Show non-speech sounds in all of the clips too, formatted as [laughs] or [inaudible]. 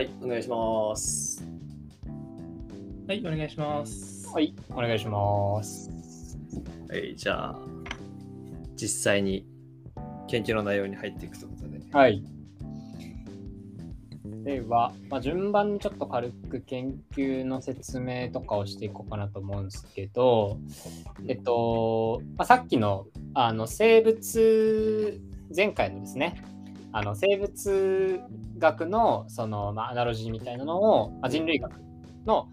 はい、お願いします。はい、お願いします。はい、お願いします。はい、じゃあ、実際に研究の内容に入っていくということで。はい。では、まあ、順番にちょっと軽く研究の説明とかをしていこうかなと思うんですけど、えっと、まあ、さっきのあの生物、前回のですね、あの生物学のその、まあ、アナロジーみたいなのを、まあ、人類学の、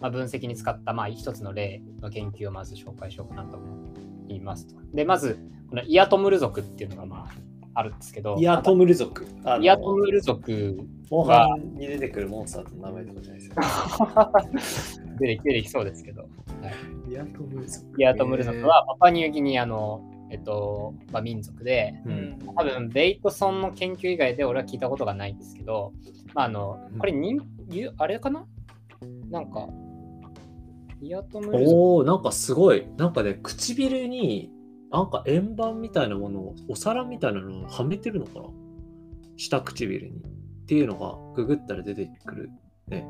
まあ、分析に使った、まあ、一つの例の研究をまず紹介しようかなと思いますと。で、まず、このイアトムル族っていうのが、まあ、あるんですけど、イアトムル族。イアトムル族モンハンに出てくるモンスターの名前とかじゃないですか。[laughs] 出てきそうですけど、イアトムル族。イアトムル族はパパニューギニアの、えっとまあ、民族で、う。うんん。多分ベイトソンの研究以外で俺は聞いたことがないんですけど、まあ、あのこれ人、ゆあれかな？なんか、イアトムおなんかすごい。なんかね、唇に、なんか円盤みたいなものを、お皿みたいなのをはめてるのかな？下唇に。っていうのが、ググったら出てくる。ね。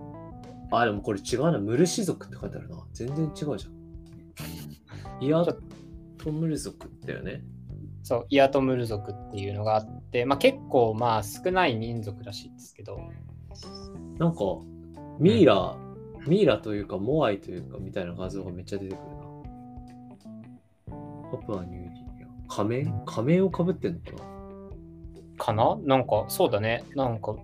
あ、でもこれ違うな。ムルシ族って書いてあるな。全然違うじゃん。イ [laughs] アトムル族だよね。そうイアトムル族っていうのがあって、まあ、結構まあ少ない民族らしいんですけど、なんか、ミイラ、ミイラというか、モアイというか、みたいな画像がめっちゃ出てくるな。パプアニューギニア。仮面仮面をかぶってんのかな？かな？なんかそうだね、なんか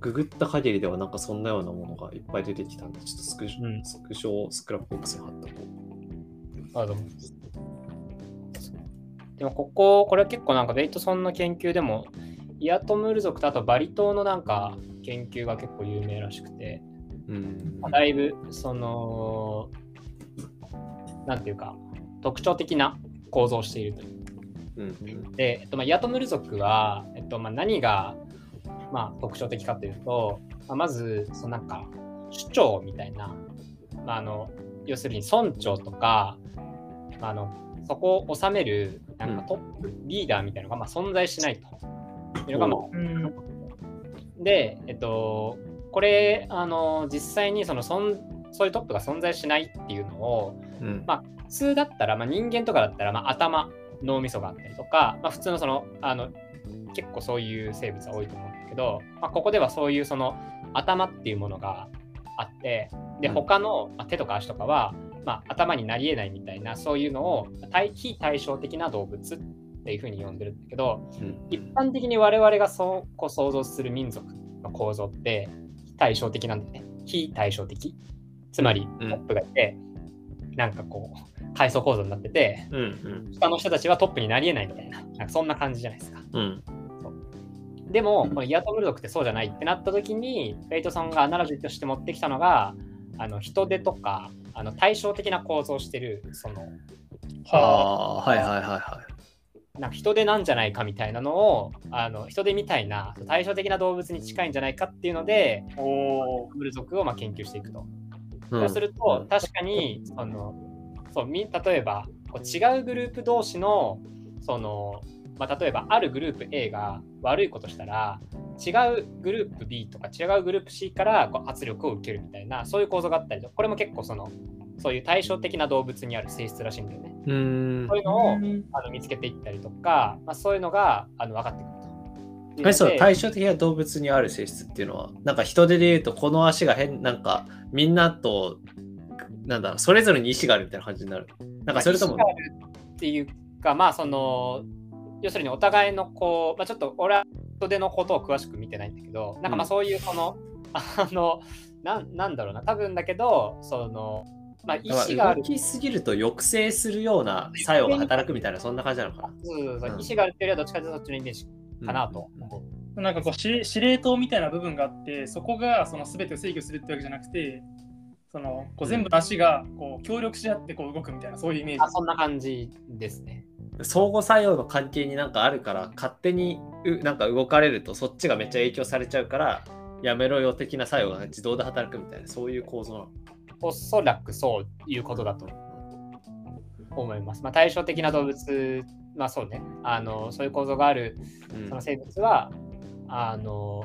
ググった限りではなんかそんなようなものがいっぱい出てきたんで、ちょっとスクスクショをスクラップボックスに貼ったと。あのでもここ、これは結構なんかベイトソンの研究でも、イアトムル族とあとバリ島のなんか研究が結構有名らしくて、うん。まあだいぶその、なんていうか、特徴的な構造をしているという。うん。で、えっとまあ、イアトムル族は、えっとまあ、何が、まあ、特徴的かというと、まあ、まず、そのなんか、首長みたいな、まあ、あの要するに村長とか、まあ、あのそこを治めるなんかトップ、リーダーみたいなのがまあ存在しないと。いうのが、まあうん。で、えっと、これ、あの実際にそのそんそういうトップが存在しないっていうのを、うん。まあ、普通だったら、まあ、人間とかだったら、まあ、頭、脳みそがあったりとか、まあ、普通のそのあの結構そういう生物は多いと思うんだけど、まあ、ここではそういうその頭っていうものがあってでうん。他の、まあ、手とか足とかは、まあ、頭になり得ないみたいなそういうのを対非対照的な動物っていうふうに呼んでるんだけどうん。一般的に我々がそうこう想像する民族の構造って非対照的なんだよね。非対照的。つまりトうん。ップがいて、なんかこう階層構造になっててうんうん。下の人たちはトップになり得ないみたいななんかそんな感じじゃないですか。うんでもこのイアトムル族ってそうじゃないってなった時にフェイトさんがアナロジーとして持ってきたのがあの人手とかあの対照的な構造をしてるそのああはいはいはいはなんか人手なんじゃないかみたいなのをあの人手みたいな対照的な動物に近いんじゃないかっていうのでおームル族をまあ研究していくと。い。そうすると確かにそのそうみ例えばこう違うグループ同士のその、まあ、例えばあるグループ A が悪いことしたら違うグループ B とか違うグループ C からこう圧力を受けるみたいなそういう構造があったりとこれも結構そのそういう対照的な動物にある性質らしいんだよね。うーんそういうのをうんあの見つけていったりとか、まあ、そういうのがあの分かってくると。そうで対照的な動物にある性質っていうのはなんか人手で言うとこの足が変なんかみんなとなんだろうそれぞれに意志があるみたいな感じになるなんかそれともまあ意思があるっていうかまあその要するにお互いのこう、まあ、ちょっと俺は人手のことを詳しく見てないんだけどなんかまあそういうその、あのなんなんだろうな多分だけどそのまあ意思がある。動きすぎると抑制するような作用が働くみたいなそんな感じなのかな。そうそうそううん。意思があるっていうよりはどっちかというとそっちのイメージかなと思う。なんかこう司令司令塔みたいな部分があってそこがその全てを制御するってわけじゃなくてそのこう全部の足がこう協力し合ってこう動くみたいなそういうイメージ。あそんな感じですね。相互作用の関係になんかあるから勝手にうなんか動かれるとそっちがめっちゃ影響されちゃうからやめろよ的な作用が自動で働くみたいなそういう構造なの。おそらくそういうことだと思います。まあ、対照的な動物、まあそうね、あのそういう構造があるうん。その生物は、あの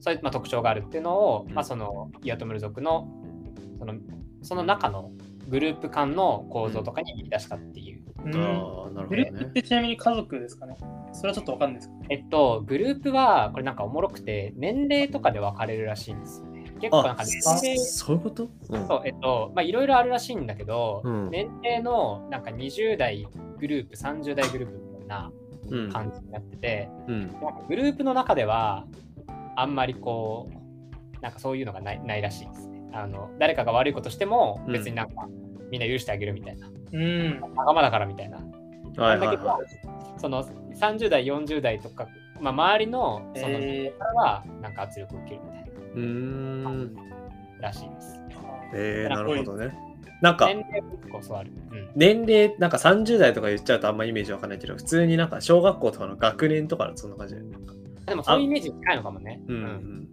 そういうまあ特徴があるっていうのを、うん。まあ、そのイアトムル族のそのその中のグループ間の構造とかに見出したっていう。うんああ、なるほどグループっね。てちなみに家族ですかね？それはちょっとわかんないですかえっと、グループはこれなんかおもろくて年齢とかで分かれるらしいんですよね。結構なんか年齢そういうこと？うんそう、えっと、まあいろいろあるらしいんだけど、うん年齢のなんか20代グループ、30代グループみたいなうん。感じになってて、うん。なんかグループの中ではあんまりこう、なんかそういうのがないないらしいですね。あの誰かが悪いことしてもうん別になんか、みんな許してあげるみたいな。うん。仲間だからみたいな。はいなんだけどはいは、その30代、40代とか、まあ、周りのそのからはなんか圧力を受けるみたいい。うん。ならしいです。えー、なるほどね。なんか、年齢ある。うん年齢、なんか30代とか言っちゃうとあんまイメージわかんないけど、普通になんか小学校とかの学年とかそんな感じ。でもそういうイメージに近いのかもね。うんうん。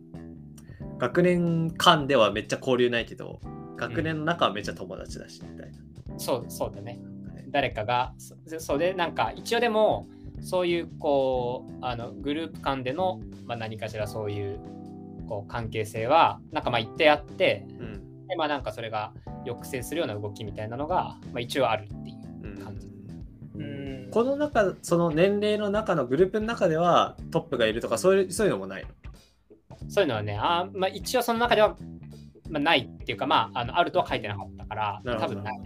学年間ではめっちゃ交流ないけど、学年の中はめっちゃ友達だし、みたいなそうそうだね。な。ね誰かが、そそうで、なんか一応でも、そういうこう、あのグループ間での、まあ、何かしらそういうこう関係性は、なんかまあ一定あって、うん。でまあなんかそれが抑制するような動きみたいなのが、まあ、一応あるっていう。うん感じうん。この中、その年齢の中のグループの中ではトップがいるとか、そういうそういうのもないの？そういうのはね、あーまあ、一応その中では、まあ、ないっていうか、まあ、あのあるとは書いてなかったから、多分ない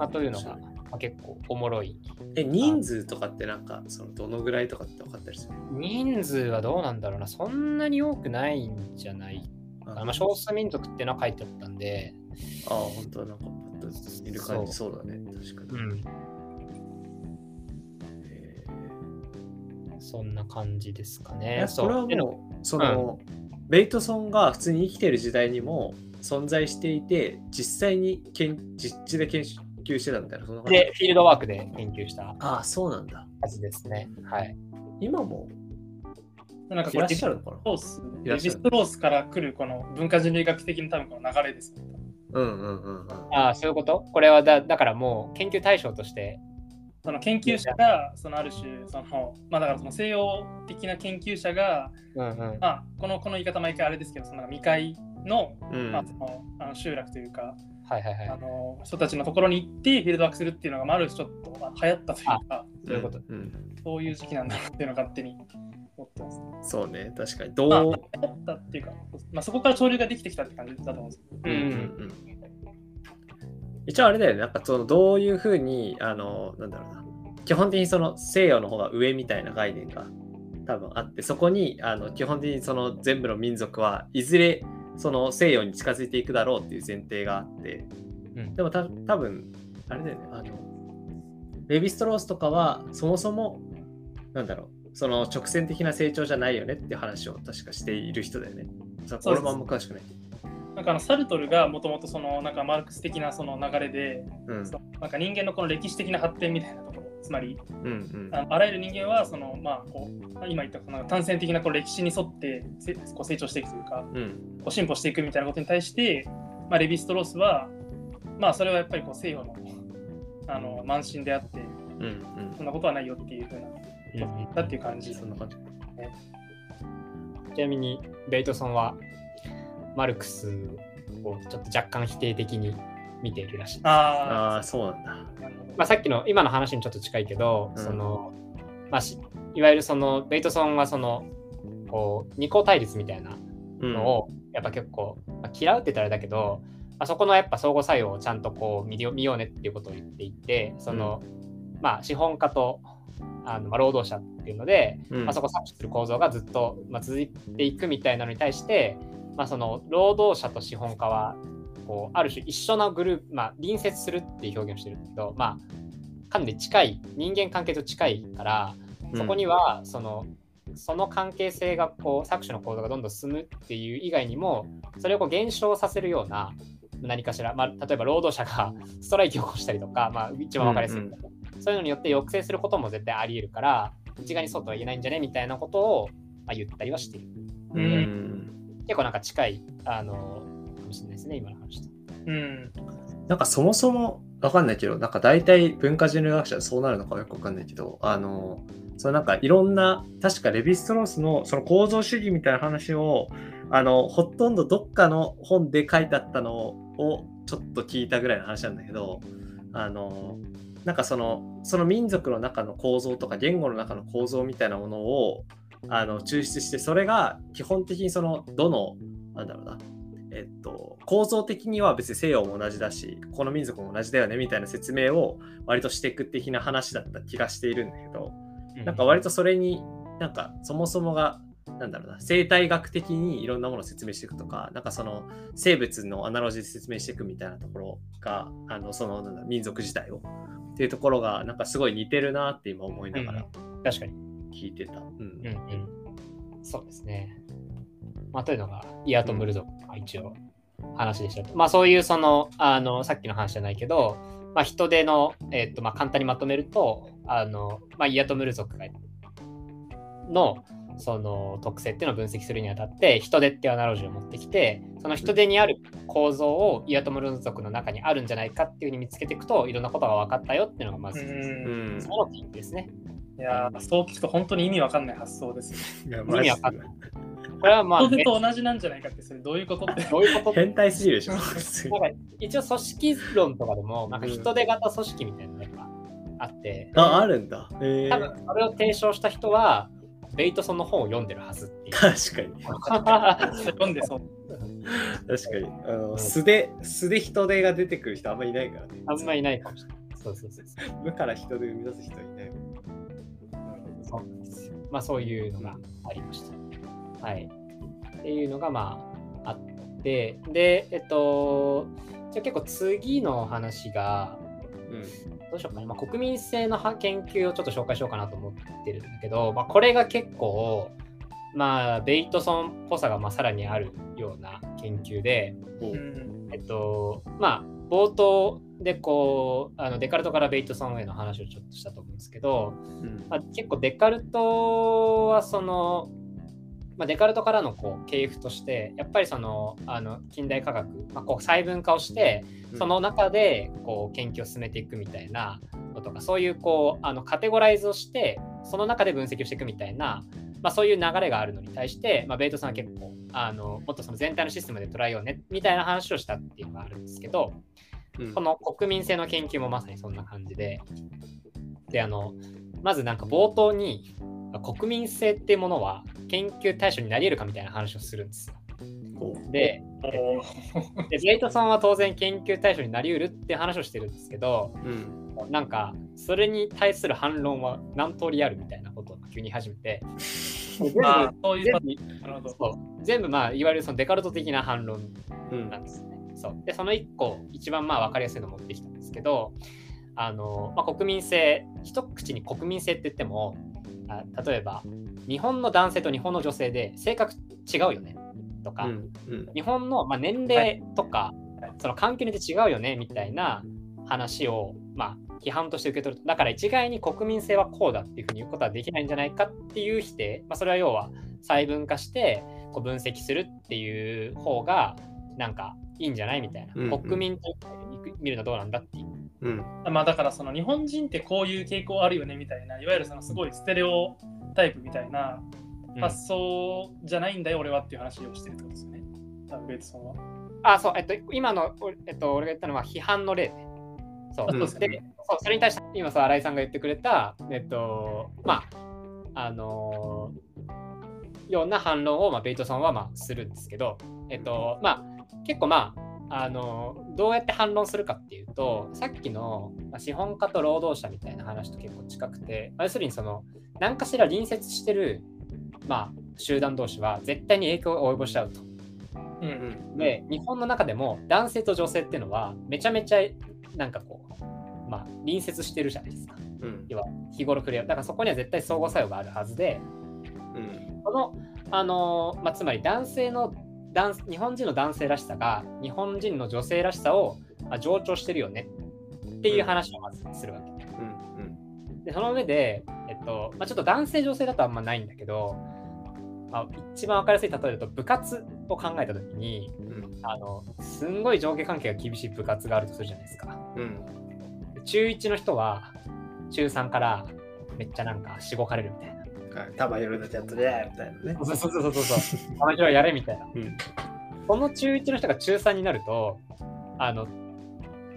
まあ、というのが、まあ、結構おもろい。え、人数とかってなんか、そのどのぐらいとかって分かったりする人数はどうなんだろうな、そんなに多くないんじゃないかな。まあ、少数民族っていうのは書いてあったんで、ああ、本当なんかいる感じそうだね。確かに。うん、えそんな感じですかーね。えこれはでもう、その、ベイトソンが普通に生きてる時代にも存在していて、実際に研実地で研究してたみたいな、そんな感じ？で、フィールドワークで研究したああ、そうなんだ。はずですね。はい。今もなんかいらっしゃるのかな？ロース、いらっしゃるレヴィストロースから来るこの文化人類学的な多分この流れですね。うんうんうんうん。ああ、そういうこと？これはだだからもう研究対象として、その研究者が、そのある種、その、まあだからその西洋的な研究者が、うんうん、まあこのこの言い方毎回あれですけど、その未開の,、うんまあ、そのあの集落というか、はいはいはいあ。の人たちのところに行ってフィールドワークするっていうのが、まあ、ある種ちょっとまあ流行ったというか、そういうことうんそういう時期なんだなっていうのを勝手に思ってます。そうね、確かに。まあ、どう、流行ったっていうか、まあ、そこから潮流ができてきたって感じだと思うんですよ。うんうんうん一応あれだよね、なんかそのどういうふうに、あの、なんだろうな、基本的にその西洋の方が上みたいな概念が多分あって、そこにあの基本的にその全部の民族はいずれその西洋に近づいていくだろうっていう前提があって、うんでもた多分あれだよね、あの、レヴィストロースとかはそもそも、なんだろう、その直線的な成長じゃないよねって話を確かしている人だよね。さそうです俺も詳しくない。なんかあのサルトルがもともとそのなんかマルクス的なその流れで、うん。なんか人間のこの歴史的な発展みたいなところ、つまりうん。うんあのあらゆる人間はそのまあこう今言ったこの単線的なこう歴史に沿ってせこう成長していくというか、うん。こう進歩していくみたいなことに対して、まあ、レヴィストロースはまあそれはやっぱりこう西洋のあの慢心であってうんそんなことはないよっていうふうなうんだっていう感じ。そんな感じ。ちなみに、ベイトソンはマルクスをちょっと若干否定的に見ているらしいです。あああ、そうなんだ。まあ、さっきの今の話にちょっと近いけど、うん。そのまあ、しいわゆるそのベイトソンはそのこう二項対立みたいなうん。のをやっぱ結構、まあ、嫌うって言ったらあれだけど、まあ、そこのやっぱ相互作用をちゃんとこう見よ見ようねっていうことを言っていてその、まあ資本家とあの、まあ、労働者っていうので、うん。まあ、そこを搾取する構造がずっと、まあ、続いていくみたいなのに対して、まあ、その労働者と資本家はこうある種一緒なグループ、まあ、隣接するっていう表現をしてるけど、まあ、かなり近い人間関係と近いからそこにはその、その関係性がこう搾取の構造がどんどん進むっていう以外にもそれをこう減少させるような何かしら、まあ、例えば労働者が [laughs] ストライキを起こしたりとか、まあ、一番分かりやすい、うんそういうのによって抑制することも絶対あり得るから一概にそうとは言えないんじゃねみたいなことを、まあ、言ったりはしている。ううんん。結構なんか近いあのかもしれないですね今の話と。うん。なんかそもそもわかんないけど、なんか大体文化人類学者はそうなるのかよくわかんないけど、あの、そのなんかいろんな、確かレヴィストロースのその構造主義みたいな話を、あの、ほとんどどっかの本で書いてあったのをちょっと聞いたぐらいの話なんだけど、あの、なんかその、その民族の中の構造とか言語の中の構造みたいなものを、あの、抽出して、それが基本的にその、どの、なんだろうな、えっと、構造的には別に西洋も同じだし、この民族も同じだよねみたいな説明を割としていく的な話だった気がしているんだけど、なんか割とそれになんかそもそもがなんだろうな生態学的にいろんなものを説明していくとかなんかその生物のアナロジーで説明していくみたいなところがあのその民族自体をっていうところがなんかすごい似てるなって今思いながら。確かに。聞いてた。うんうんうん。そうですね。まあ、というのが、イアトムル族の一応話でしたと。まあ、そういうその、あの、さっきの話じゃないけど、まあ、人手の、えっと、まあ、簡単にまとめると、あの、まあ、イアトムル族がの、その特性っていうのを分析するにあたって人手っていうアナロジーを持ってきてその人手にある構造をイアトムル族の中にあるんじゃないかっていうふうに見つけていくといろんなことが分かったよっていうのがまず、その研究ですね。いやーそう聞くと本当に意味わかんない発想ですよ。いや意味わかんないこれはまあ、人手と同じなんじゃないかってそれどういうことって。どういうこと？変態すぎるでしょ。一応組織論とかでもなんか人手型組織みたいなのがあって、あ、あるんだ。えー、多分それを提唱した人はベイトソンの本を読んでるはずっていう。確かに。読んでそう。確かに。あのん素で、素で人手が出てくる人あんまいないからね。あんまいないかもしれない。そうそうそうそう。無から人で生み出す人いないもん。そうなんですよまあそういうのがありました。はい。っていうのがまああって、で、えっと、じゃあ結構次の話が、うん。どうしようかな、まあ、国民性の研究をちょっと紹介しようかなと思ってるんだけど、まあ、これが結構、まあ、ベイトソンっぽさがまあさらにあるような研究で、うんえっと、まあ、冒頭でこう、あのデカルトからベイトソンへの話をちょっとしたと思うんですけど、うん。まあ、結構デカルトはその、まあ、デカルトからのこう系譜としてやっぱりそのあの近代科学、まあ、こう細分化をしてその中でこう研究を進めていくみたいなのとかそういうこうあのカテゴライズをしてその中で分析をしていくみたいな、まあ、そういう流れがあるのに対して、まあ、ベイトさんは結構あのもっとその全体のシステムで捉えようねみたいな話をしたっていうのがあるんですけど、うんこの国民性の研究もまさにそんな感じで、で、あの、まずなんか冒頭に、国民性っていうものは研究対象になり得るかみたいな話をするんですよ。こで、お [laughs] でベイトさんは当然研究対象になり得るって話をしてるんですけど、ううん。なんか、それに対する反論は何通りあるみたいなことを急に始めて、全部全パ部まあいわゆるそのデカルト的な反論うん。なんですね。そう。でその1個一番まあ分かりやすいのを持ってきたんですけどあの、まあ、国民性一口に国民性って言ってもあ例えば日本の男性と日本の女性で性格違うよねとか、うんうん。日本のまあ年齢とか、その環境によって違うよねみたいな話をまあ批判として受け取るとだから一概に国民性はこうだっていうふうに言うことはできないんじゃないかっていう否定、まあ、それは要は細分化してこう分析するっていう方がなんかいいんじゃないみたいな、うんうん国民と見るのはどうなんだっていう。うんまあだからその日本人ってこういう傾向あるよねみたいないわゆるそのすごいステレオタイプみたいなうん発想じゃないんだよ俺はっていう話をしてるってことですよね。多分ベイトさんは。あ、そう、えっと、今の、おえっと、俺が言ったのは批判の例で。そう。うんで、そうそれに対して、今さ、新井さんが言ってくれた、えっと、まあ、あのーような反論を、まあ、ベイトさんは、まあ、するんですけど、えっと、まあ、結構、まあ、あのどうやって反論するかっていうと、さっきの、まあ、資本家と労働者みたいな話と結構近くて、まあ要するにその、何かしら隣接してる、まあ、集団同士は絶対に影響を及ぼしちゃうと。うんう。んで、日本の中でも男性と女性っていうのはめちゃめちゃなんかこう、まあ、隣接してるじゃないですか。うん要は日頃触れ合う。だからそこには絶対相互作用があるはずで、うんこの、あのーまあ、つまり男性の男日本人の男性らしさが日本人の女性らしさをまあ上長してるよねっていう話をまずするわけ。うんで、その上で、えっと、まあ、ちょっと男性女性だとあんまないんだけど、まあ、一番わかりやすい例えだと部活を考えたときに、うんあの、すんごい上下関係が厳しい部活があるとするじゃないですか。うん中1の人は中3からめっちゃなんかしごかれるみたいな。玉夜だってやっとねみたいなね。そうそうそうそうそう。玉城やれみたいな。うんこの中1の人が中3になると、あの、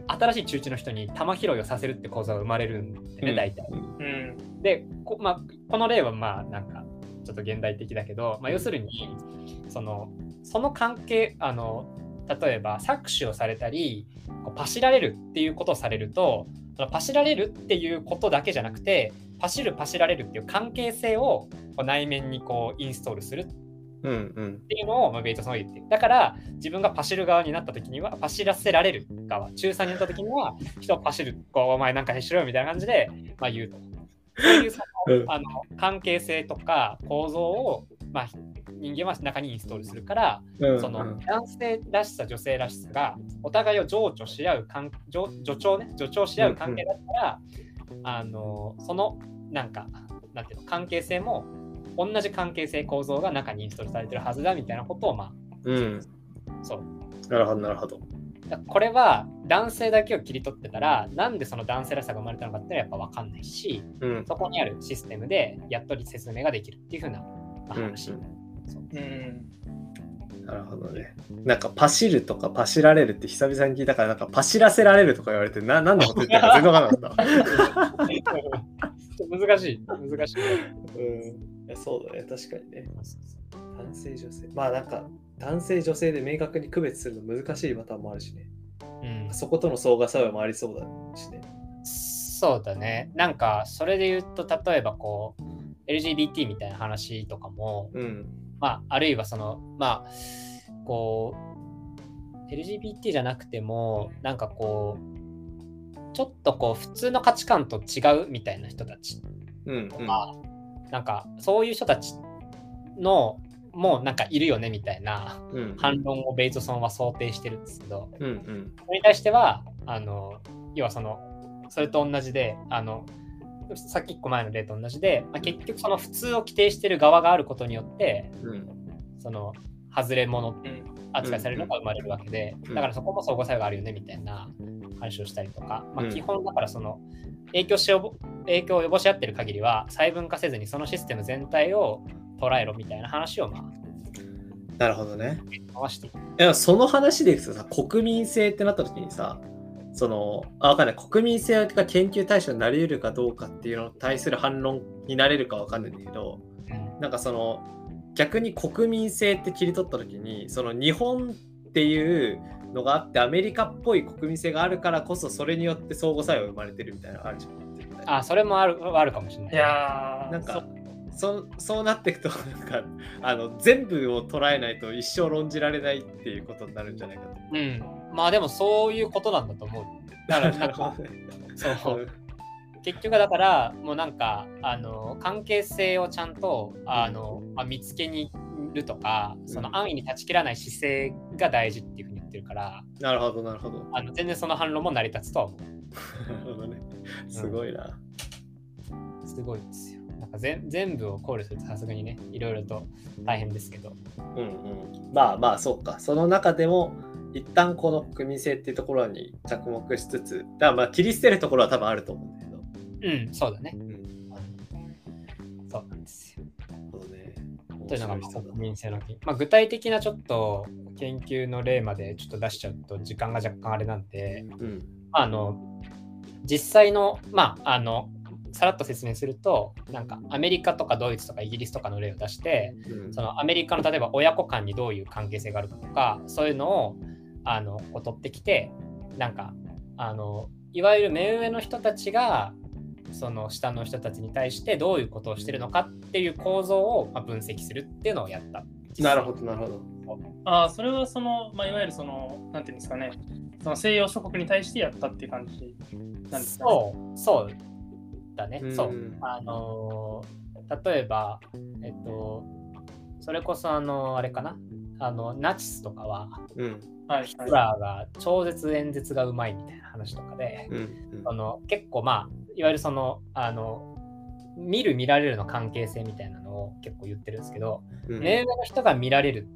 新しい中1の人に玉拾いをさせるって構造が生まれるんでね、大体。うん。でこ,、まあ、この例はまあなんかちょっと現代的だけど、まあ、要するにそのその関係あの例えば搾取をされたりこうパシられるっていうことをされるとそのパシられるっていうことだけじゃなくてパシるパシられるっていう関係性をこう内面にこうインストールする。っていうのを、まあ、ベイトソンは言ってる。だから自分がパシる側になった時にはパシらせられる側。中3になった時には人をパシるこうお前なんかしろよみたいな感じで、まあ、言うと。そういうそのうん。あの関係性とか構造を、まあ、人間は中にインストールするから、うん。その男性らしさ女性らしさがお互いを情緒し合う関助助長ね助長し合う関係だったら、あのそのなんかなんていうの関係性も同じ関係性構造が中にインストールされてるはずだみたいなことをまうん。あそう。なるほどなるほど。だこれは男性だけを切り取ってたらなんでその男性らしさが生まれたのかっていうのはやっぱ分かんないしうん。そこにあるシステムでやっとり説明ができるっていう風なまあうん話。うん。なるほどね。なんかパシるとかパシられるって久々に聞いたから、なんかパシらせられるとか言われて、な何のこと言ってるか全然わかんなかった。[laughs] 難しい難しい。うん、そうだね、確かにね。男性、女性。まあなんか、男性、女性で明確に区別するの難しいパターンもあるしね。うん、そことの相互作用もありそうだしね。そうだね。なんかそれで言うと例えばこう LGBT みたいな話とかも、うん。まああるいはそのまあこう LGBT じゃなくてもなんかこうちょっとこう普通の価値観と違うみたいな人たちうん。とか、なんかそういう人たちのもうなんかいるよねみたいなうん。反論をベイトソンは想定してるんですけど、うん。うん。それに対しては、あの、要はその、それと同じで、あの、さっき1個前の例と同じで、まあ、結局その普通を規定している側があることによって、うん。その、外れ者うん。扱いされるのが生まれるわけで、うんだからそこも相互作用があるよねみたいな話をしたりとか、まあ、うん基本だからその、影響しよぼ影響を及ぼし合ってる限りは細分化せずにそのシステム全体を捉えろみたいな話をまなるほどね。いや、その話でいくとさ、国民性ってなった時にさ、その、あ、わかんない。国民性が研究対象になり得るかどうかっていうのに対する反論になれるかわかんないんだけど、うんなんかその、逆に国民性って切り取った時に、その日本っていうのがあって、アメリカっぽい国民性があるからこそ、それによって相互作用が生まれてるみたいなのあるじゃん。あ、それもあるあるかもしれない。いやーなんかそそうなっていくとなんかあの全部を捉えないと一生論じられないっていうことになるんじゃないかと。うん。まあでもそういうことなんだと思う。だからなんか [laughs] そう結局だからもうなんかあの関係性をちゃんとあの、まあ、見つけにいるとかその安易に断ち切らない姿勢が大事っていうふうに言ってるからなるほどなるほど。あの全然その反論も成り立つとは思なるほどね。すごいな。う。すごいですよ。なんか全全部を考慮するとさすがにねいろいろと大変ですけど。うんうん。まあまあそうか。その中でも一旦この国民性っていうところに着目しつつ、だからまあ切り捨てるところは多分あると思うんだけど。うん、そうだね。うん。そうなんですよ。なるほどね。というのが国民性の研まあ、具体的なちょっと研究の例までちょっと出しちゃうと時間が若干あれなんで、うん。まああの実際の、まあ、あのさらっと説明するとなんかアメリカとかドイツとかイギリスとかの例を出してうんそのアメリカの例えば親子間にどういう関係性があるかとかそういうのをあの取ってきてなんかあのいわゆる目上の人たちがその下の人たちに対してどういうことをしてるのかっていう構造をまあ分析するっていうのをやった。なるほどなるほど。ああ、それはその、まあ、いわゆるその、なんていうんですかね、その西洋諸国に対してやったっていう感じなんですか、ね。そう、そうだね。うんそう。あのー例えば、えっと、それこそあの、あれかな。あの、ナチスとかは、うん。はい、ヒトはい。ラーが超絶演説がうまいみたいな話とかで、うん。うんあの結構まあ、いわゆるその、あの、見る見られるの関係性みたいなのを結構言ってるんですけど、うん目上の人が見られる。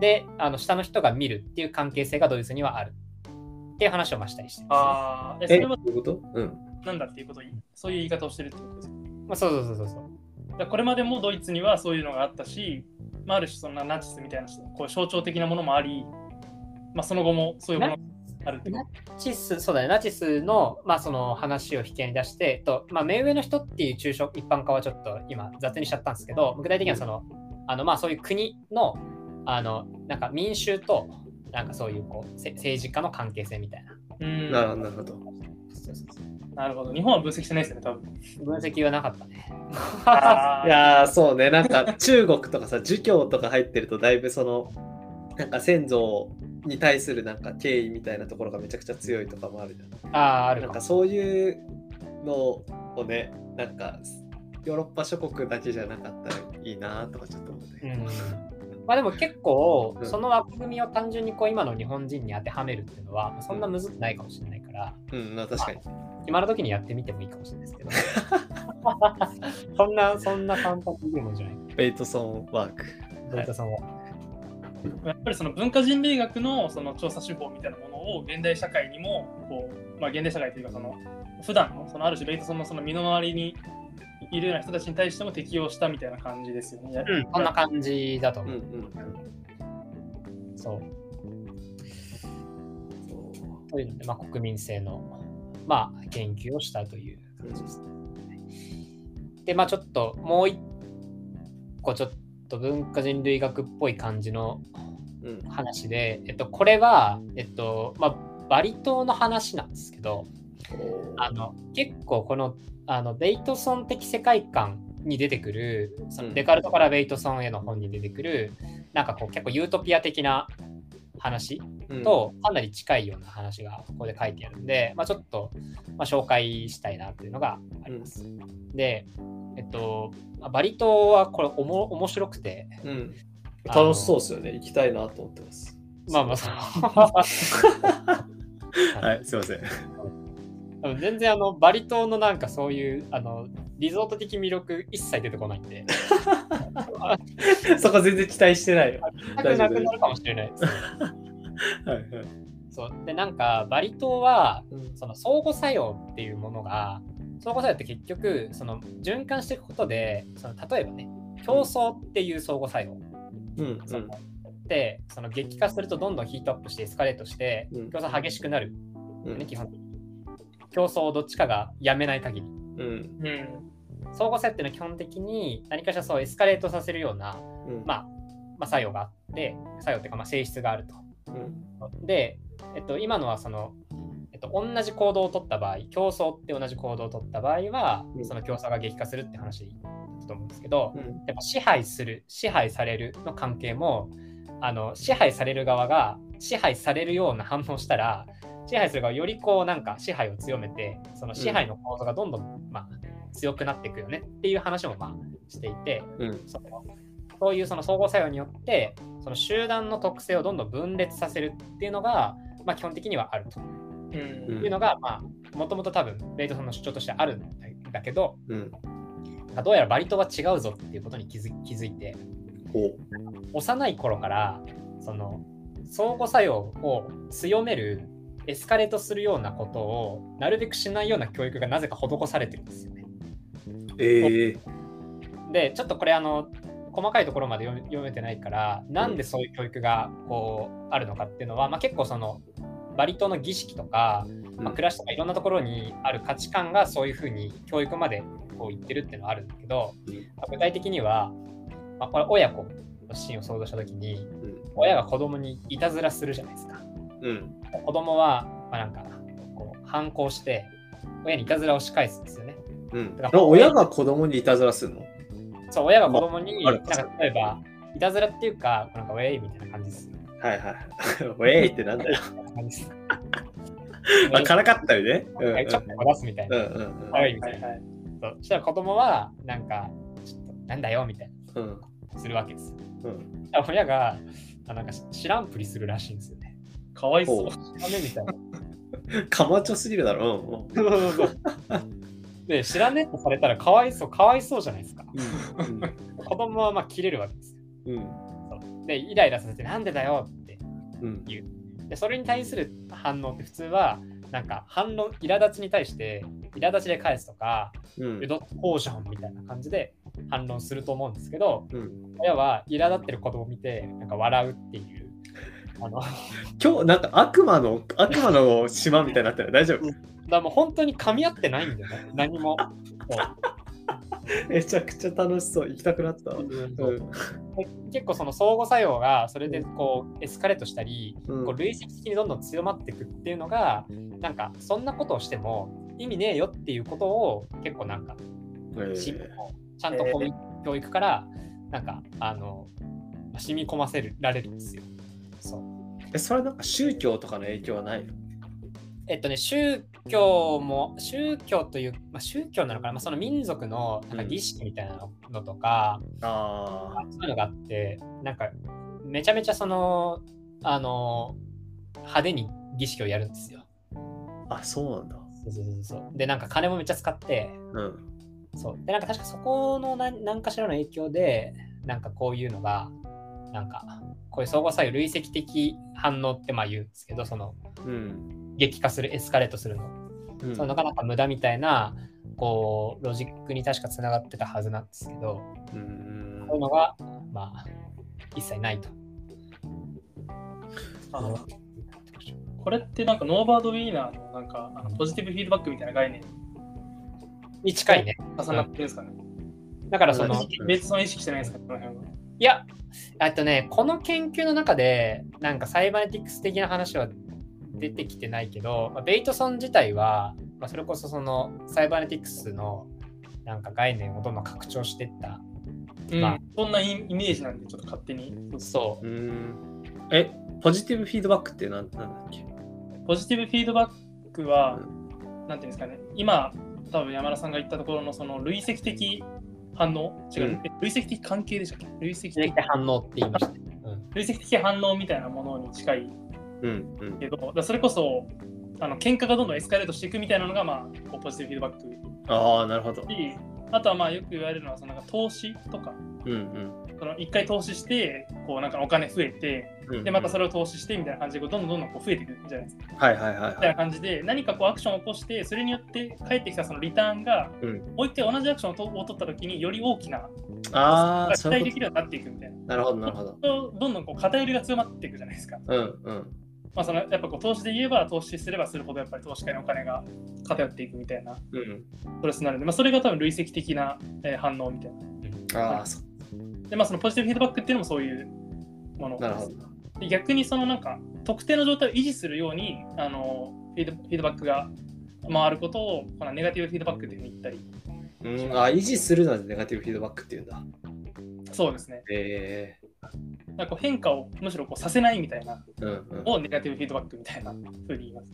で、あの下の人が見るっていう関係性がドイツにはある。っていう話をまあしたりしてます、ああ、え、そえ、れはどういうこと？うん。なんだっていうこと？に、そういう言い方をしてるってことですか？まあ、そうそうそうそうそう。だこれまでもドイツにはそういうのがあったし、まあ、ある種そんなナチスみたいなこう象徴的なものもあり、まあ、その後もそういうものがあるってナチス、そうだね、ナチスの,、まあその話を引き合いに出して、えっとまあ、目上の人っていう抽象一般化はちょっと今雑にしちゃったんですけど、具体的にはその、あのまあそういう国のあのなんか民衆となんかそういうこうせ政治家の関係性みたいな。うんなるほど、なるほど。そうそうそうなるほど。日本は分析してないですよね、多分。分析はなかったね。いやー、そうね、なんか中国とかさ、儒教とか入ってると、だいぶその、なんか先祖に対するなんか敬意みたいなところがめちゃくちゃ強いとかもあるじゃん。ああ、ある。なんかそういうのをね、なんかヨーロッパ諸国だけじゃなかったらいいなとかちょっと思って。うんまあでも結構うんその枠組みを単純にこう今の日本人に当てはめるっていうのはそんなむずくないかもしれないから、うん、まあ確かに。今の時にやってみてもいいかもしれないですけど。[laughs] そんな、そんな簡単にいいもんじゃない。ベイトソンワーク。どういったさんは。やっぱりその文化人類学のその調査手法みたいなものを現代社会にもこう、まあ、現代社会というかその普段のそのある種ベイトソンのその身の回りにいるような人たちに対しても適用したみたいな感じですよね。うん、そんな感じだとうんう思う。ん。そう。そうというので、まあ、国民性の、まあ、研究をしたという感じですね。で、まあ、ちょっともう一個、ちょっと文化人類学っぽい感じのうん。話で、えっと、これは、えっと、まあ、バリ島の話なんですけど、あの結構このあのベイトソン的世界観に出てくるそのデカルトからベイトソンへの本に出てくるなんかこう結構ユートピア的な話うん。とかなり近いような話がここで書いてあるんで、まあ、ちょっと、まあ、紹介したいなというのがあります。で、えっと、まあバリ島はこれおも面白くて、うん、楽しそうですよね。行きたいなと思ってます。まあまあそう [laughs] はい、すいません。全然あのバリ島のなんかそういうあのリゾート的魅力一切出てこないんで、[laughs] そこ全然期待してないよ。なくなくなるかもしれないです。はいはい。そうでなんかバリ島はうんその相互作用っていうものが相互作用って結局その循環していくことでその例えばね競争っていう相互作用、うんそのでその激化するとどんどんヒートアップしてエスカレートしてうん。競争激しくなる、うん。ね基本的に。競争をどっちかがやめない限り。うん。うん。相互作用っていうのは基本的に何かしらそうエスカレートさせるような、うん。まあ、まあ作用があって作用っていうかまあ性質があると。うん。で、えっと、今のはその、えっと、同じ行動を取った場合、競争って同じ行動を取った場合は、うん。その競争が激化するって話だと思うんですけど、うん。やっぱ支配する、支配されるの関係も、あの支配される側が支配されるような反応をしたら、支配する側はよりこうなんか支配を強めて、その支配の構造がどんどん、まあ、強くなっていくよねっていう話もまあしていて、うん。そのそういうその相互作用によってその集団の特性をどんどん分裂させるっていうのが、まあ、基本的にはあるとうん。うんいうのが、まあ、もともと多分レイトさんの主張としてあるんだけどうん。どうやらバリ島は違うぞっていうことに気づ気づいて。お幼い頃からその相互作用を強めるエスカレートするようなことをなるべくしないような教育がなぜか施されてるんですよね。ええでちょっとこれあの細かいところまで読め読めてないからなんでそういう教育がこうあるのかっていうのは、まあ、結構そのバリ島の儀式とか、まあ、暮らしとかいろんなところにある価値観がそういうふうに教育までこう言ってるっていうのはあるんだけど、うん。まあ具体的には、まあ、これ親子のシーンを想像した時にうん。親が子供にいたずらするじゃないですか。うん。子供は、まあ、なんかこう反抗して親にいたずらを仕返すんですよね。うん。だから親が子供にいたずらするの？そう、親が子供に、なんか例えば、いたずらっていうか、なんかウェイみたいな感じです。はいはい。ウェイってなんだよ。[laughs] からかったりね。うんうんはいちょっと出すみたいな。うんうんうんはいみたいな。はいはい。そうそしたら子供は、なんか、ちょっと、なんだよみたいうんな、するわけです。親が、あなんか知らんぷりするらしいんですよね。かわいそう。ほダメみたいな。[laughs] かまちょすぎるだろ。うで、知らねえってされたらかわいそう、かわいそうじゃないですか。子供はまあ切れるわけですよ。うんで、イライラさせて、なんでだよって。うん。でそれに対する反応って普通はなんか反論、苛立ちに対して、苛立ちで返すとか、うん。え、だってこうじゃんみたいな感じで反論すると思うんですけど、うん、親は苛立ってる子供を見て、なんか笑うっていう。あの、だか今日なんか悪魔の悪魔の島みたいになったら大丈夫？らもう本当に噛み合ってないんだよね、何も。[laughs] めちゃくちゃ楽しそう。行きたくなったううん。結構その相互作用がそれでこうエスカレートしたり、うん。こう累積的にどんどん強まっていくっていうのがなんかそんなことをしても意味ねえよっていうことを結構なんかえしーちゃんとこう教育からなんかあの染み込ませられるんですよ。そう。えそれなんか宗教とかの影響はないの？えっとね、宗教も、宗教という、まあ、宗教なのかな、まあ、その民族のなんか儀式みたいなのとか、ああそういうのがあって、なんか、めちゃめちゃその、あの、派手に儀式をやるんですよ。あそうなんだ。そうそうそうそう。で、なんか金もめっちゃ使って、うんそう。で、なんか確かそこの何何かしらの影響で、なんかこういうのが、なんか、こういう相互作用、累積的反応ってまあ言うんですけど、その、うん激化する、エスカレートするの。うんそのなかなか無駄みたいな、こう、ロジックに確かつながってたはずなんですけど、うんこういうのが、まあ、一切ないと。あのこれってなんかノーバート・ウィーナーのなんかあのポジティブフィードバックみたいな概念に近いね。重なってるんですかね。だからその、別の意識してないんですかこの辺は。や、えっとね、この研究の中で、なんかサイバネティクス的な話は出てきてないけど、まあベイトソン自体は、まあ、それこそそのサイバネティクスのなんか概念をどんどん拡張していった。うんまあそんなイイメージなんでちょっと勝手に。そう。うんえポジティブフィードバックってなんなんだっけ？ポジティブフィードバックは、なんていうんですかね、今、多分山田さんが言ったところのその累積的反応？違う、うん。え累積的関係でしたっけ？累積的反応って言いましたね。うん。累積的反応みたいなものに近い。うんうん。けど、だからそれこそ、あの喧嘩がどんどんエスカレートしていくみたいなのが、まあ、ポジティブフィードバック。ああなるほど。し、あとはまあよく言われるのは、そのなんか投資とか、うんうん。その一回投資して、こうなんかお金増えて、うんで、またそれを投資してみたいな感じで、どんどんどんどんこう増えていくじゃないですか。はいはいはいみたいは。ない感じで、何かこうアクションを起こして、それによって返ってきたそのリターンが、うんもう一回同じアクションをとを取ったときにより大きな、ああ期待できるようになっていくみたいな。と。なるほどなるほど。とどんどんこう偏りが強まっていくじゃないですか。うんうんまあ、そのやっぱこう投資で言えば投資すればするほどやっぱり投資家にお金が偏っていくみたいなうん。プロセスになるんで、まあ、それが多分累積的な、えー反応みたいな。ああそで、まあ、そのポジティブフィードバックっていうのもそういうものなるほど。で逆にそのなんか特定の状態を維持するようにあのフィードフィードバックが回ることをこのネガティブフィードバックっていうふうに言ったりうん、あ維持するのでネガティブフィードバックっていうんだ。そうですねえなんか変化をむしろこうさせないみたいなえうんうん。をネガティブフィードバックみたいなふうに言います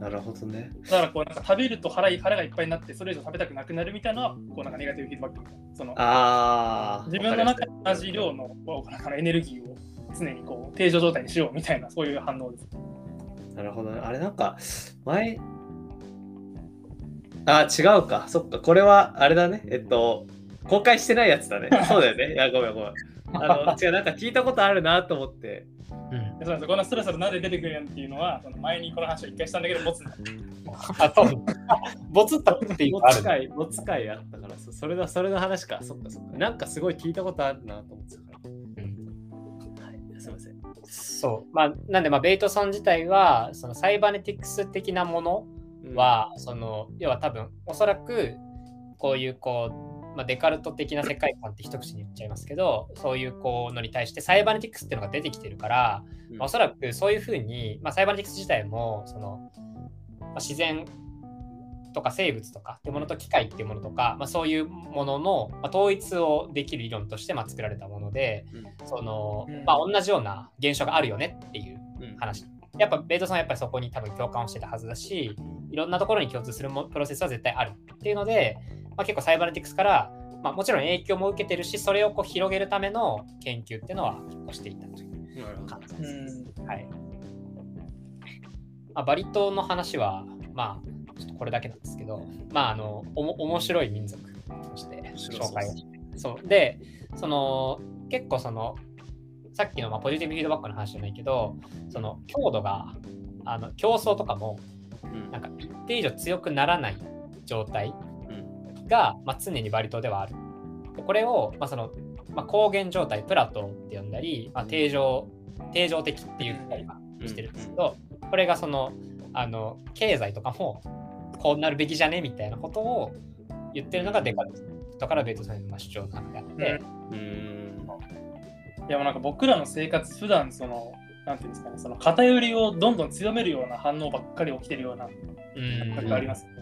なるほどね。だからこうなんか食べると腹い腹がいっぱいになってそれ以上食べたくなくなるみたいなのはこうなんかネガティブフィードバックみたいなそのああ。自分の中で同じ量のこうなんかエネルギーを常にこう定常状態にしようみたいなそういう反応ですなるほどね。あれなんか、前、あ、違うか。そっか。これは、あれだね。えっと、公開してないやつだね。[laughs] そうだよね。いや、ごめんごめん。あの、[laughs] 違う、なんか聞いたことあるなと思って。うんでそうなんですこんなスラスラなんで出てくるやんっていうのはその前にこの話を一回したんだけど持つんだあそうボツったっていうのがある。持つ会、持つ会あったから、そそれだ、それの話か。そっかそっか。なんかすごい聞いたことあるなと思ってたから。すいません。そう。まあ、なんで、まあ、ベイトソン自体は、そのサイバネティクス的なものうん、は、その、要は多分、おそらく、こういう、こう、まあ、デカルト的な世界観って一口に言っちゃいますけど、そういうこうのに対してサイバネティクスっていうのが出てきてるから、うんまあおそらくそういうふうに、まあ、サイバネティクス自体も、その、まあ、自然とか生物とかっていうものと機械っていうものとか、まあ、そういうものの、まあ、統一をできる理論としてまあ作られたもので、うん。そのうん。まあ、同じような現象があるよねっていううん。話。やっぱベイトさんはやっぱりそこに多分共感をしてたはずだし、いろんなところに共通するもプロセスは絶対あるっていうので、まあ、結構サイバネティクスから、まあ、もちろん影響も受けてるし、それをこう広げるための研究っていうのはしていたという感じうです。ん。はい。まあ、バリ島の話は、まあ、ちょっとこれだけなんですけど、まあ、あの、おも面白い民族として紹介をして。そう。で、その、結構その、さっきのまあポジティブフィードバックの話じゃないけど、その強度が、あの競争とかもうんなんか一定以上強くならない状態うんが、まあ、常にバリ島ではある。でこれを、まあそのまあ、高原状態、プラトーって呼んだり、まあ、定常定常的って言ったりはしてるんですけど、これがそのあの経済とかもこうなるべきじゃねみたいなことを言ってるのがデカルトからベートさんの主張なのであって、うーん。いやもうなんか僕らの生活普段そのなんていうんですかねその偏りをどんどん強めるような反応ばっかり起きてるようなうん。感覚ありますね。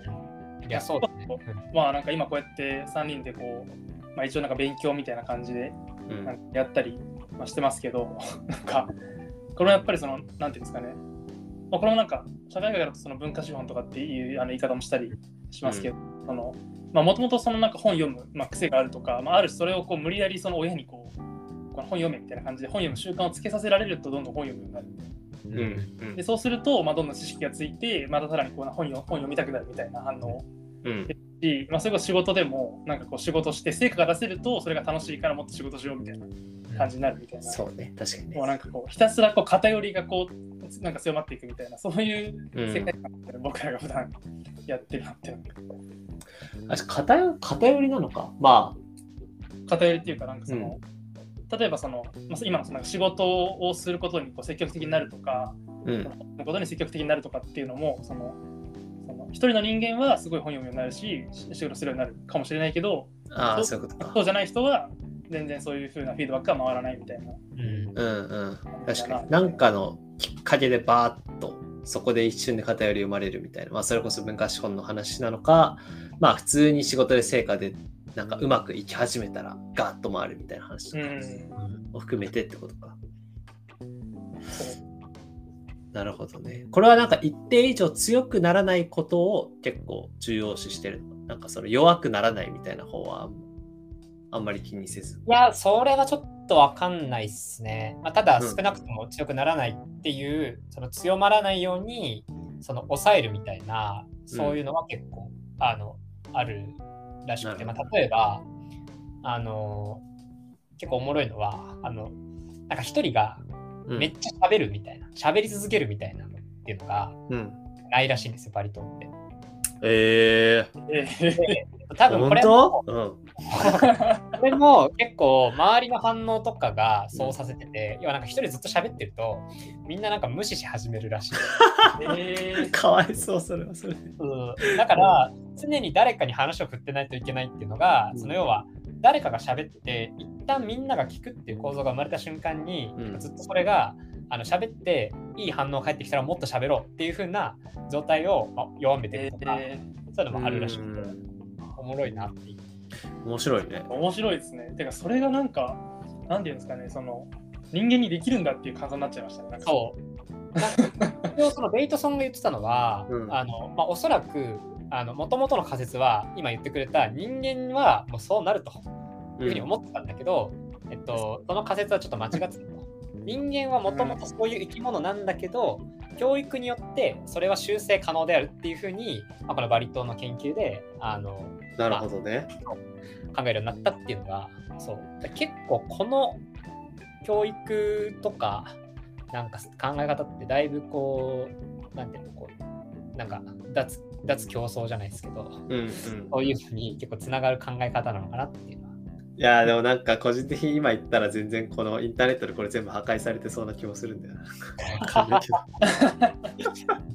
いや、そうだね。まあなんか今こうやって3人でこう、まあ、一応なんか勉強みたいな感じでやったりまあしてますけどなんかこれはやっぱりそのなんていうんですかね、まあ、これもなんか社会学だとその文化資本とかっていうあの言い方もしたりしますけど、そのまあもともとそのなんか本読む、まあ、癖があるとか、まあ、あるしそれをこう無理やりその親にこうこの本読めみたいな感じで本読む習慣をつけさせられるとどんどん本読むようになる。うんうん。でそうすると、まあ、どんどん知識がついてまたさらにこうな本読本読みたくなるみたいな反応うん。し、まあ、それこそ仕事でもなんかこう仕事して成果が出せるとそれが楽しいからもっと仕事しようみたいな感じになるみたいな、そうね確かにね。もうなんかこうひたすらこう偏りがこうなんか強まっていくみたいなそういううん世界観で僕らが普段やってるなって。いうのがあ偏偏りなのか？ま偏りっていうかなんかその、例えばその、まあ、今のその仕事をすることにこう積極的になるとか、あうん。のことに積極的になるとかっていうのもそのその一人の人間はすごい本読むようになるしし仕事するようになるかもしれないけどああそそうそうじゃない人は全然そういう風なフィードバックが回らないみたいな。うん。うんうん。確かに。なんかのきっかけでバーッとそこで一瞬で偏り生まれるみたいな、まあ、それこそ文化資本の話なのかまあ普通に仕事で成果でなんかうまくいき始めたらガーッと回るみたいな話とかうんを含めてってことか。なるほどね。これはなんか一定以上強くならないことを結構重要視してるの。なんかその弱くならないみたいな方はあんあんまり気にせず。いや、それはちょっとわかんないっすね。まあ、ただ、うん。少なくとも強くならないっていう、その強まらないように、その抑えるみたいな、そういうのは結構、あの、あるらしくて、まあ、例えば、あの、結構おもろいのは、あの、なんか一人がうん。めっちゃ喋るみたいな、喋り続けるみたいなのっていうのがうん、ないらしいんですよ、バリ島って。ええー。[laughs] 多分これも当、うん、[laughs] これも結構周りの反応とかがそうさせてて、要はなんか一人ずっと喋ってるとみんななんか無視し始めるらしい。[laughs] えー。[laughs] かわいそう、それはそれで。うん。だから常に誰かに話を振ってないといけないっていうのが、その要は誰かが喋って一旦みんなが聞くっていう構造が生まれた瞬間に、うん。ずっとそれがあの喋っていい反応返ってきたらもっと喋ろうっていう風な状態を、まあ弱めてるとか、えそういうのもあるらしくてうん。おもろいなっていう。面白いねー。面白いですね。てかそれがなんかなんていうんですかねその人間にできるんだっていう感想になっちゃいましたね。なんかそう。なんか一応そのベイトソンが言ってたのは、うんあのまあ、おそらくもともとの仮説は今言ってくれた人間はもうそうなるというふうに思ってたんだけど、えっと、その仮説はちょっと間違ってたと。人間はもともとそういう生き物なんだけど、教育によってそれは修正可能であるっていうふうに、まあ、このバリ島の研究であのなるほどね。考えるようになったっていうのがそう結構この教育とかなんか考え方ってだいぶこうなんていうのこうなんか脱脱競争じゃないですけどうんうん。そういうふうに結構つながる考え方なのかなっていうのは。いやーでもなんか個人的に今言ったら全然このインターネットでこれ全部破壊されてそうな気もするんだよな。わかんないけど。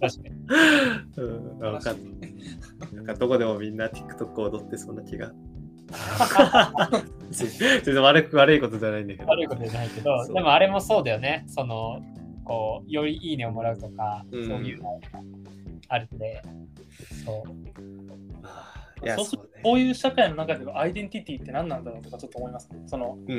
確かに。うん、ない。なんかどこでもみんな TikTok を踊ってそうな気が。[laughs] 全然悪く悪いことじゃないんだけど。悪いことじゃないけど、でもあれもそうだよね。そのこうよりいいねをもらうとか、うんそういうのがあるんで、そう。そうすると。こういう社会の中でのアイデンティティって何なんだろうとかちょっと思いますね。そのうんう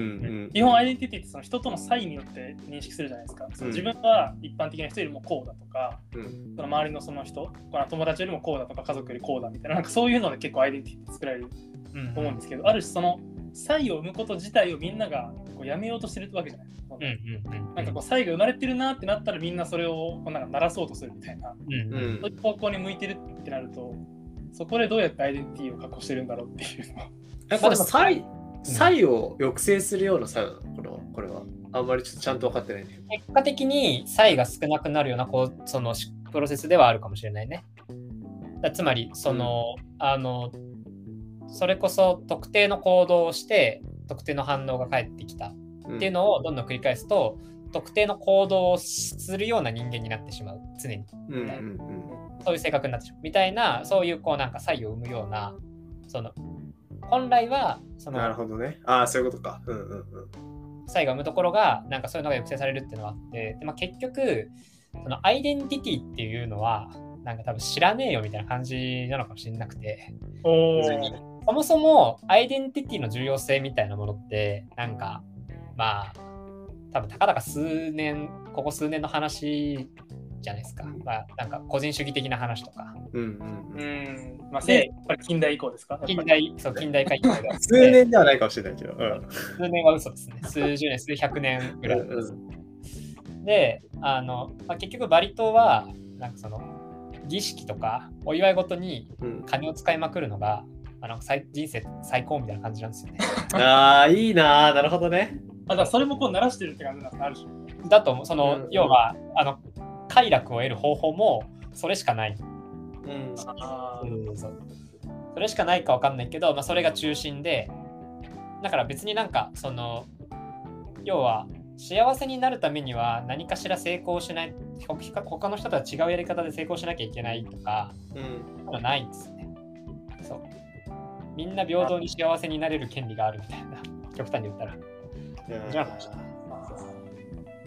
ん。基本アイデンティティってその人との差異によって認識するじゃないですか。その自分は一般的な人よりもこうだとか、うんその周りのその人、この友達よりもこうだとか家族よりこうだみたいな、なんかそういうので結構アイデンティティって作られるうんと思うんですけど、ある種その差異を生むこと自体をみんながこうやめようとしてるわけじゃないですか。うんうんうんなんかこう差異が生まれてるなってなったらみんなそれをこうなんか鳴らそうとするみたいな、うんうんうんそういう方向に向いてるってなると、そこでどうやってアイデンティティを確保してるんだろうっていうのは。えこれ、差異、差異を抑制するような作用なのこれは。これはあんまりちょっとちゃんと分かってないんだけど。結果的に差異が少なくなるようなこうそのしプロセスではあるかもしれないね。だつまり、その、あの、それこそ特定の行動をして、特定の反応が返ってきたっていうのをどんどん繰り返すと、特定の行動をするような人間になってしまう、常に。うんうんうんそういう性格になってしまう。みたいな、そういうこうなんか差異を生むような、その、本来は、そなるの、ほどね。ああ、そういうことか。うんうんうん。差異が生むところが、なんかそういうのが抑制されるっていうのがあって、でまあ、結局、そのアイデンティティっていうのは、なんか多分知らねえよみたいな感じなのかもしれなくて、そもそもアイデンティティの重要性みたいなものって、なんか、まあ、多分たかだか数年、ここ数年の話じゃないですか。まあ、なんか個人主義的な話とか。うんうんううん。ん。まあ、でやっぱり近代以降ですか？近代、そう、近代化以降で数年ではないかもしれないけど。うん数年は嘘ですね。数十年、数百年ぐらいです。で、あの、まあ、結局バリ島は、なんかその、儀式とかお祝いごとにうん金を使いまくるのが、あの最人生最高みたいな感じなんですよね。ああ、いいなー。なるほどね。あだそれもこう鳴らしてるって感じなんですか？ある種。だと思う、その、うん要は、あの、快楽を得る方法もそれしかない。うん。そうそれしかないかわかんないけど、まあ、それが中心で、だから別になんか、その、要は、幸せになるためには何かしら成功しない、ほ他の人とは違うやり方で成功しなきゃいけないとか、うん。ないんですよね。そう。みんな平等に幸せになれる権利があるみたいな、極端に言ったら。いやじゃあ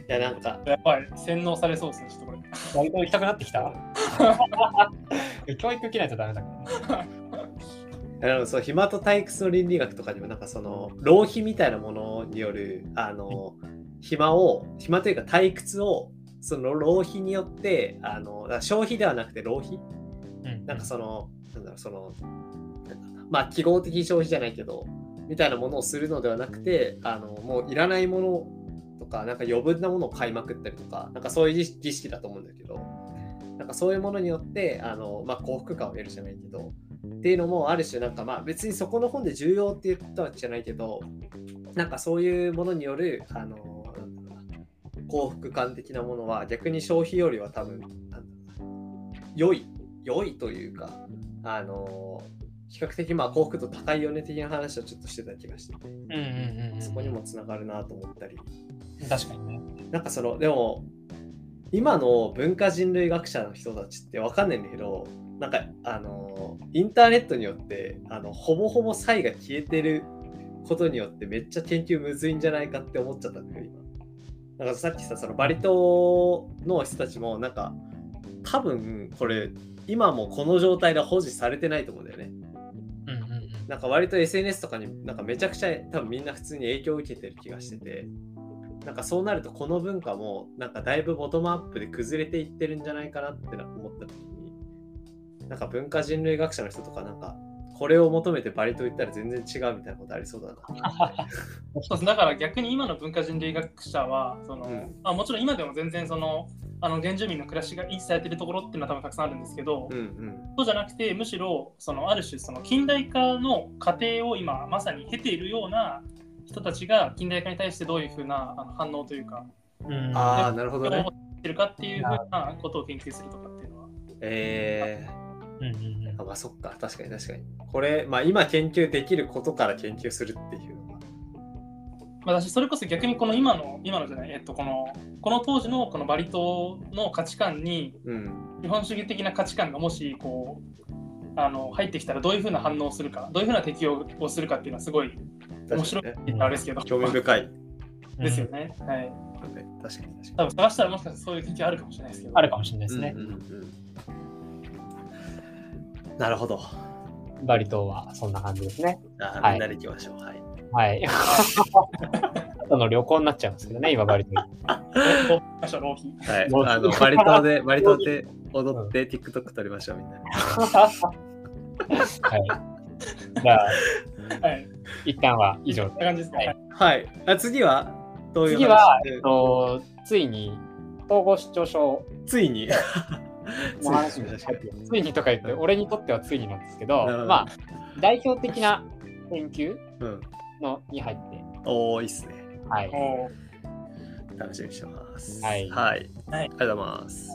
いや、なんか、やばい、洗脳されそうですね、ちょっと。割と行きたくなってきた？[laughs] 教育受けないとダメだから。ね。[laughs] あのそう暇と退屈の倫理学とかにもなんかその浪費みたいなものによるあの暇を暇というか退屈をその浪費によってあの消費ではなくて浪費？うんなんかそのなんだろうそのまあ記号的消費じゃないけどみたいなものをするのではなくてあのもういらないものとかなんか余分なものを買いまくったりとかなんかそういう儀式だと思うんだけどなんかそういうものによってあの、まあ、幸福感を得るじゃないけどっていうのもある種なんかまあ別にそこの本で重要って言ったわけじゃないけどなんかそういうものによるあの幸福感的なものは逆に消費よりは多分良い良いというかあの比較的まあ幸福度高いよね的な話をちょっとしてた気がしててうんうんうんうんそこにもつながるなと思ったり確かにね。なんかそのでも今の文化人類学者の人たちってわかんないんだけどなんかあのインターネットによってあのほぼほぼ差異が消えてることによってめっちゃ研究むずいんじゃないかって思っちゃったんだよ今。なんかさっきさそのバリ島の人たちもなんか多分これ今もこの状態で保持されてないと思うんだよね。なんか割と SNS とかになんかめちゃくちゃ多分みんな普通に影響を受けてる気がしててなんかそうなるとこの文化もなんかだいぶボトムアップで崩れていってるんじゃないかなって思った時になんか文化人類学者の人とかなんかこれを求めてバリと言ったら全然違うみたいなことありそうだな。そうです。だから逆に今の文化人類学者はその、うん。あもちろん今でも全然そのあの原住民の暮らしが維持されているところっていうのは多分たくさんあるんですけど、うんうん。そうじゃなくてむしろそのある種その近代化の過程を今まさに経ているような人たちが近代化に対してどういうふうなあの反応というかうん。ああなるほどね。ってるかっていうふうなことを研究するとかっていうのはえうんうんうんー、あまあそっか確かに確かに。これまあ今研究できることから研究するっていうのが。私それこそ逆にこの今の今のじゃないえっとこのこの当時のこのバリ島の価値観にうん日本主義的な価値観がもしこうあの入ってきたらどういうふうな反応をするかどういうふうな適用をするかっていうのはすごい面白いねあれですけど、興味深い。[laughs] ですよね、はい確かに確かに。多分探したらもしかしたらそういう研究あるかもしれないですけどあるかもしれないですね。うんうんうんなるほど。バリ島はそんな感じですね。はいあみんなで行きましょう。はい。はい。[laughs] あの旅行になっちゃうんですけどね、今バリ島。浪費ましょう浪費はい、もうあのバリ島で、[laughs] バリ島で踊って TikTok 撮りましょう、みんなで。はい。じゃあ、はい一旦は以上こんな感じですか、はい。あ次は？どういう話？次は、でえっと、ついに統合失調症ついに？[laughs] の話についについにとか言って、俺にとってはついになんですけど、まあ、代表的な研究うん。のに入って、おー、いいっすね。はい。楽しみにしてます。はいはい。はいありがとうございます。